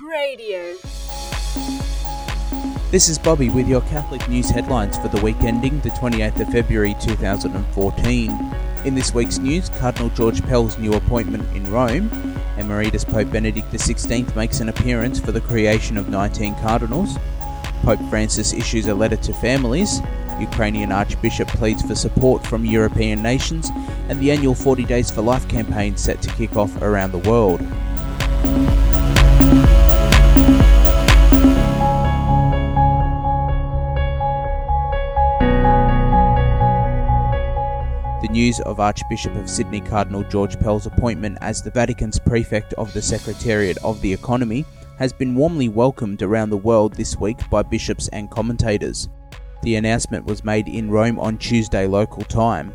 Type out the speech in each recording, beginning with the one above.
Radio. This is Bobby with your Catholic news headlines for the week ending the 28th of February 2014. In this week's news, Cardinal George Pell's new appointment in Rome, Emeritus Pope Benedict XVI makes an appearance for the creation of 19 cardinals, Pope Francis issues a letter to families, Ukrainian Archbishop pleads for support from European nations, and the annual 40 Days for Life campaign set to kick off around the world. News of Archbishop of Sydney Cardinal George Pell's appointment as the Vatican's prefect of the Secretariat of the Economy has been warmly welcomed around the world this week by bishops and commentators. The announcement was made in Rome on Tuesday local time.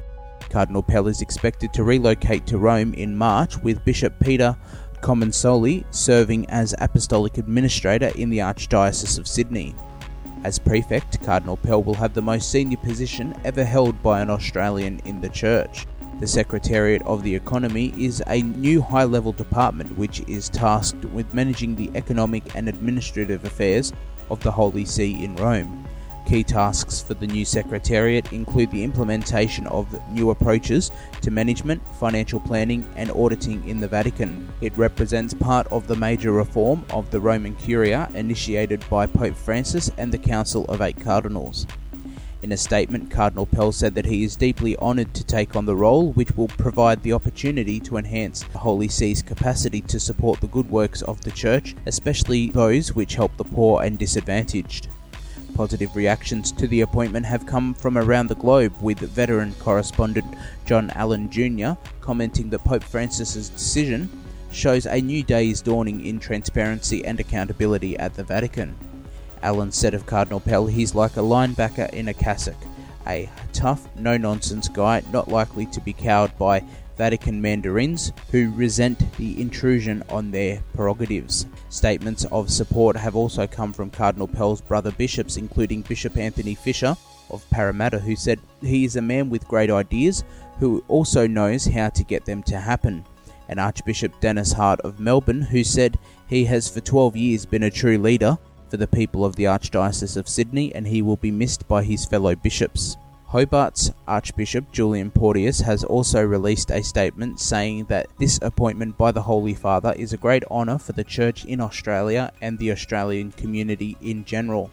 Cardinal Pell is expected to relocate to Rome in March with Bishop Peter Comensoli serving as apostolic administrator in the Archdiocese of Sydney. As prefect, Cardinal Pell will have the most senior position ever held by an Australian in the Church. The Secretariat of the Economy is a new high level department which is tasked with managing the economic and administrative affairs of the Holy See in Rome. Key tasks for the new Secretariat include the implementation of new approaches to management, financial planning, and auditing in the Vatican. It represents part of the major reform of the Roman Curia initiated by Pope Francis and the Council of Eight Cardinals. In a statement, Cardinal Pell said that he is deeply honoured to take on the role, which will provide the opportunity to enhance the Holy See's capacity to support the good works of the Church, especially those which help the poor and disadvantaged. Positive reactions to the appointment have come from around the globe, with veteran correspondent John Allen Jr. commenting that Pope Francis's decision shows a new day is dawning in transparency and accountability at the Vatican. Allen said of Cardinal Pell, he's like a linebacker in a cassock, a tough, no nonsense guy not likely to be cowed by Vatican mandarins who resent the intrusion on their prerogatives. Statements of support have also come from Cardinal Pell's brother bishops, including Bishop Anthony Fisher of Parramatta, who said he is a man with great ideas who also knows how to get them to happen. And Archbishop Denis Hart of Melbourne, who said he has for 12 years been a true leader for the people of the Archdiocese of Sydney and he will be missed by his fellow bishops. Hobart's Archbishop Julian Porteous has also released a statement saying that this appointment by the Holy Father is a great honour for the Church in Australia and the Australian community in general.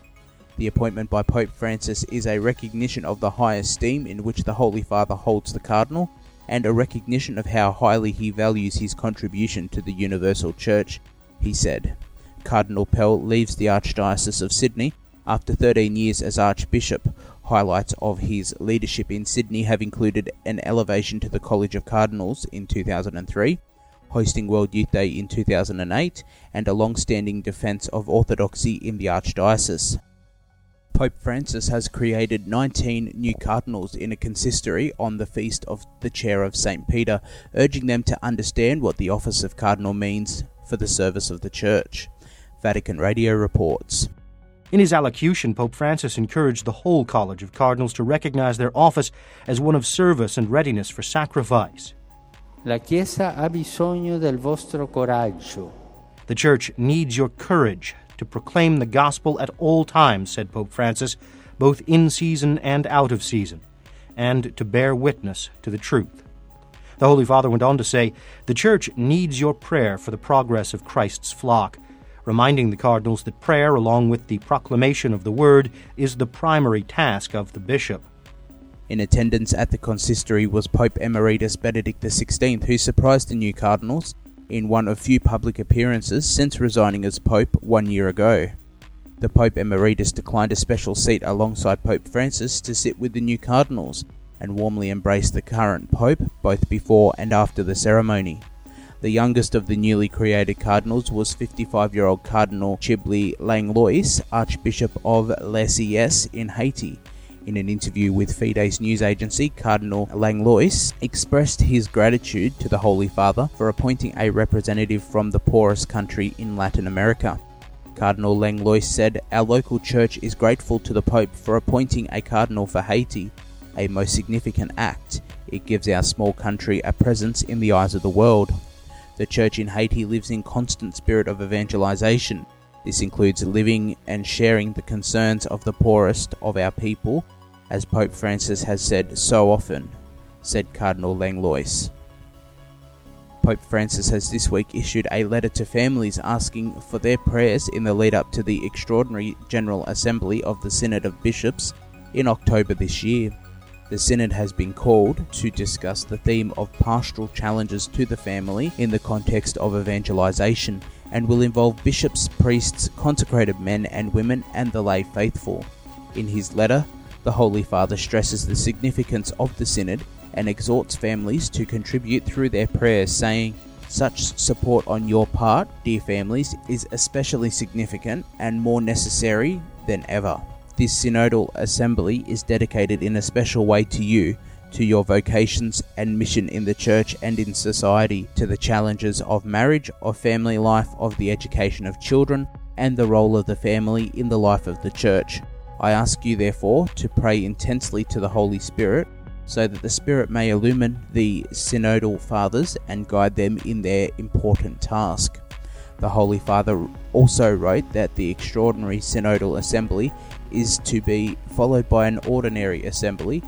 The appointment by Pope Francis is a recognition of the high esteem in which the Holy Father holds the Cardinal and a recognition of how highly he values his contribution to the Universal Church, he said. Cardinal Pell leaves the Archdiocese of Sydney after 13 years as Archbishop, Highlights of his leadership in Sydney have included an elevation to the College of Cardinals in 2003, hosting World Youth Day in 2008, and a long standing defence of orthodoxy in the Archdiocese. Pope Francis has created 19 new cardinals in a consistory on the feast of the Chair of St. Peter, urging them to understand what the office of cardinal means for the service of the Church. Vatican Radio reports. In his allocution, Pope Francis encouraged the whole College of Cardinals to recognize their office as one of service and readiness for sacrifice. La Chiesa ha bisogno del vostro coraggio. The Church needs your courage to proclaim the gospel at all times, said Pope Francis, both in season and out of season, and to bear witness to the truth. The Holy Father went on to say, The Church needs your prayer for the progress of Christ's flock reminding the cardinals that prayer, along with the proclamation of the word, is the primary task of the bishop. In attendance at the consistory was Pope Emeritus Benedict XVI, who surprised the new cardinals in one of few public appearances since resigning as Pope one year ago. The Pope Emeritus declined a special seat alongside Pope Francis to sit with the new cardinals and warmly embraced the current Pope both before and after the ceremony. The youngest of the newly created cardinals was 55 year old Cardinal Chibli Langlois, Archbishop of Lisieux in Haiti. In an interview with Fides news agency, Cardinal Langlois expressed his gratitude to the Holy Father for appointing a representative from the poorest country in Latin America. Cardinal Langlois said, Our local church is grateful to the Pope for appointing a cardinal for Haiti, a most significant act. It gives our small country a presence in the eyes of the world. The church in Haiti lives in constant spirit of evangelization. This includes living and sharing the concerns of the poorest of our people, as Pope Francis has said so often, said Cardinal Langlois. Pope Francis has this week issued a letter to families asking for their prayers in the lead up to the extraordinary General Assembly of the Synod of Bishops in October this year. The Synod has been called to discuss the theme of pastoral challenges to the family in the context of evangelization and will involve bishops, priests, consecrated men and women, and the lay faithful. In his letter, the Holy Father stresses the significance of the Synod and exhorts families to contribute through their prayers, saying, Such support on your part, dear families, is especially significant and more necessary than ever. This synodal assembly is dedicated in a special way to you, to your vocations and mission in the church and in society, to the challenges of marriage, of family life, of the education of children, and the role of the family in the life of the church. I ask you, therefore, to pray intensely to the Holy Spirit, so that the Spirit may illumine the synodal fathers and guide them in their important task. The Holy Father also wrote that the extraordinary synodal assembly is to be followed by an ordinary assembly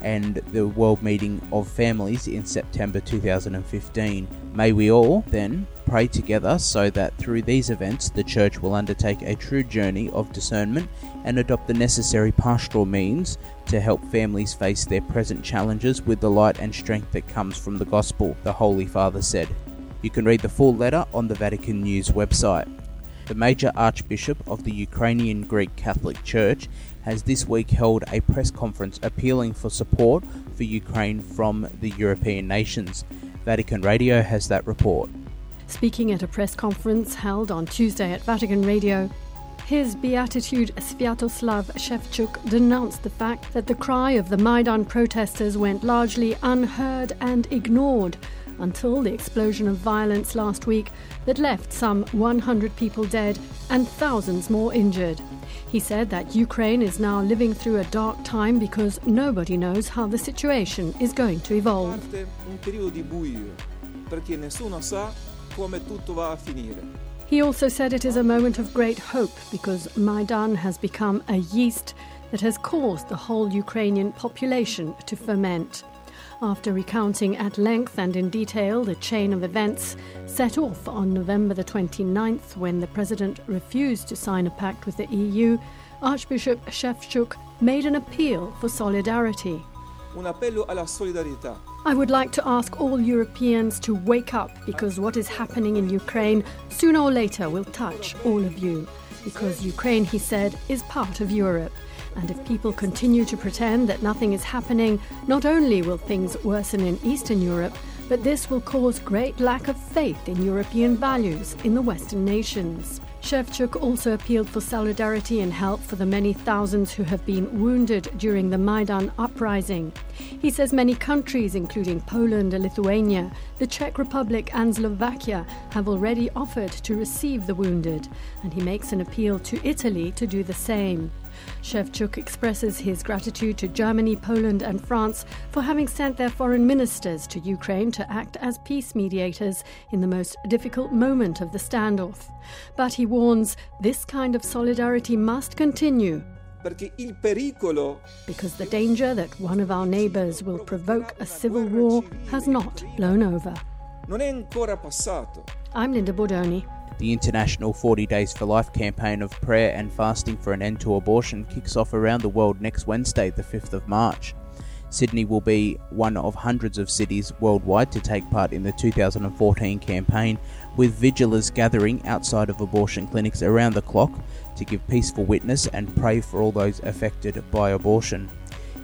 and the World Meeting of Families in September 2015. May we all, then, pray together so that through these events the Church will undertake a true journey of discernment and adopt the necessary pastoral means to help families face their present challenges with the light and strength that comes from the Gospel, the Holy Father said. You can read the full letter on the Vatican News website. The major archbishop of the Ukrainian Greek Catholic Church has this week held a press conference appealing for support for Ukraine from the European nations. Vatican Radio has that report. Speaking at a press conference held on Tuesday at Vatican Radio, his Beatitude Sviatoslav Shevchuk denounced the fact that the cry of the Maidan protesters went largely unheard and ignored until the explosion of violence last week that left some 100 people dead and thousands more injured. He said that Ukraine is now living through a dark time because nobody knows how the situation is going to evolve. He also said it is a moment of great hope because Maidan has become a yeast that has caused the whole Ukrainian population to ferment after recounting at length and in detail the chain of events set off on November the 29th when the president refused to sign a pact with the EU, Archbishop Shevchuk made an appeal for solidarity. Un appello alla solidarietà. I would like to ask all Europeans to wake up because what is happening in Ukraine sooner or later will touch all of you. Because Ukraine, he said, is part of Europe. And if people continue to pretend that nothing is happening, not only will things worsen in Eastern Europe, but this will cause great lack of faith in European values in the Western nations. Shevchuk also appealed for solidarity and help for the many thousands who have been wounded during the Maidan uprising. He says many countries, including Poland, Lithuania, the Czech Republic, and Slovakia, have already offered to receive the wounded, and he makes an appeal to Italy to do the same. Shevchuk expresses his gratitude to Germany, Poland, and France for having sent their foreign ministers to Ukraine to act as peace mediators in the most difficult moment of the standoff. But he warns this kind of solidarity must continue. Because the danger that one of our neighbors will provoke a civil war has not blown over. I'm Linda Bordoni. The International 40 Days for Life campaign of prayer and fasting for an end to abortion kicks off around the world next Wednesday, the 5th of March. Sydney will be one of hundreds of cities worldwide to take part in the 2014 campaign, with vigilers gathering outside of abortion clinics around the clock to give peaceful witness and pray for all those affected by abortion.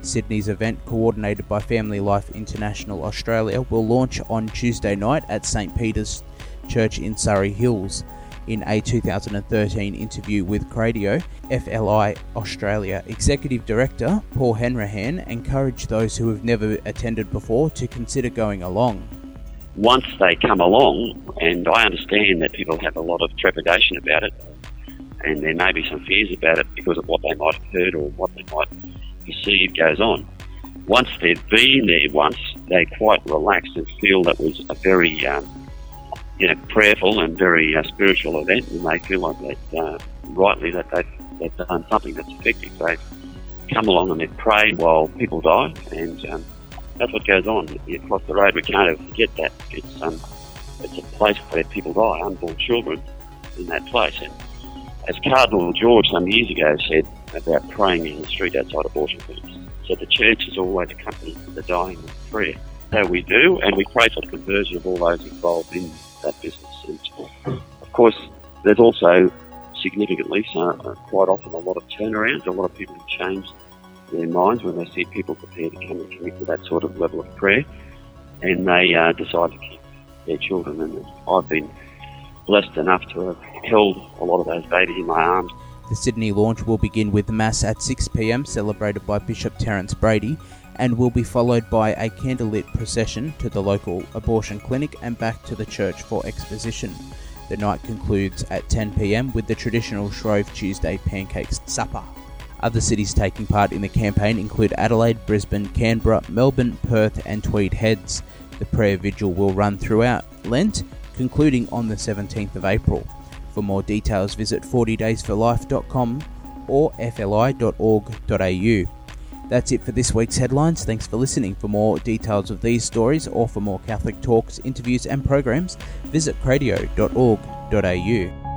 Sydney's event, coordinated by Family Life International Australia, will launch on Tuesday night at St Peter's Church in Surry Hills. In a 2013 interview with Cradio, FLI Australia Executive Director Paul Hanrahan encouraged those who have never attended before to consider going along. Once they come along, and I understand that people have a lot of trepidation about it, and there may be some fears about it because of what they might have heard or what they might perceive goes on. Once they've been there once, they're quite relax and feel that was a very um, you know, prayerful and very uh, spiritual event, and they feel like that uh, rightly that they've, they've done something that's effective. They've come along and they've prayed while people die, and um, that's what goes on across the road. We can't ever forget that. It's um, it's a place where people die, unborn children, in that place. And as Cardinal George some years ago said about praying in the street outside abortion clinics, so the church is always accompanied the dying with prayer. So we do, and we pray for the conversion of all those involved in that business. Of course, there's also significantly, so uh, quite often, a lot of turnarounds, a lot of people change their minds when they see people prepared to come and commit to that sort of level of prayer, and they uh, decide to keep their children. And I've been blessed enough to have held a lot of those babies in my arms. The Sydney launch will begin with Mass at 6pm, celebrated by Bishop Terence Brady, and will be followed by a candlelit procession to the local abortion clinic and back to the church for exposition. The night concludes at 10pm with the traditional Shrove Tuesday pancakes supper. Other cities taking part in the campaign include Adelaide, Brisbane, Canberra, Melbourne, Perth, and Tweed Heads. The prayer vigil will run throughout Lent, concluding on the 17th of April. For more details, visit 40daysforlife.com or fli.org.au. That's it for this week's headlines. Thanks for listening. For more details of these stories or for more Catholic talks, interviews, and programs, visit cradio.org.au.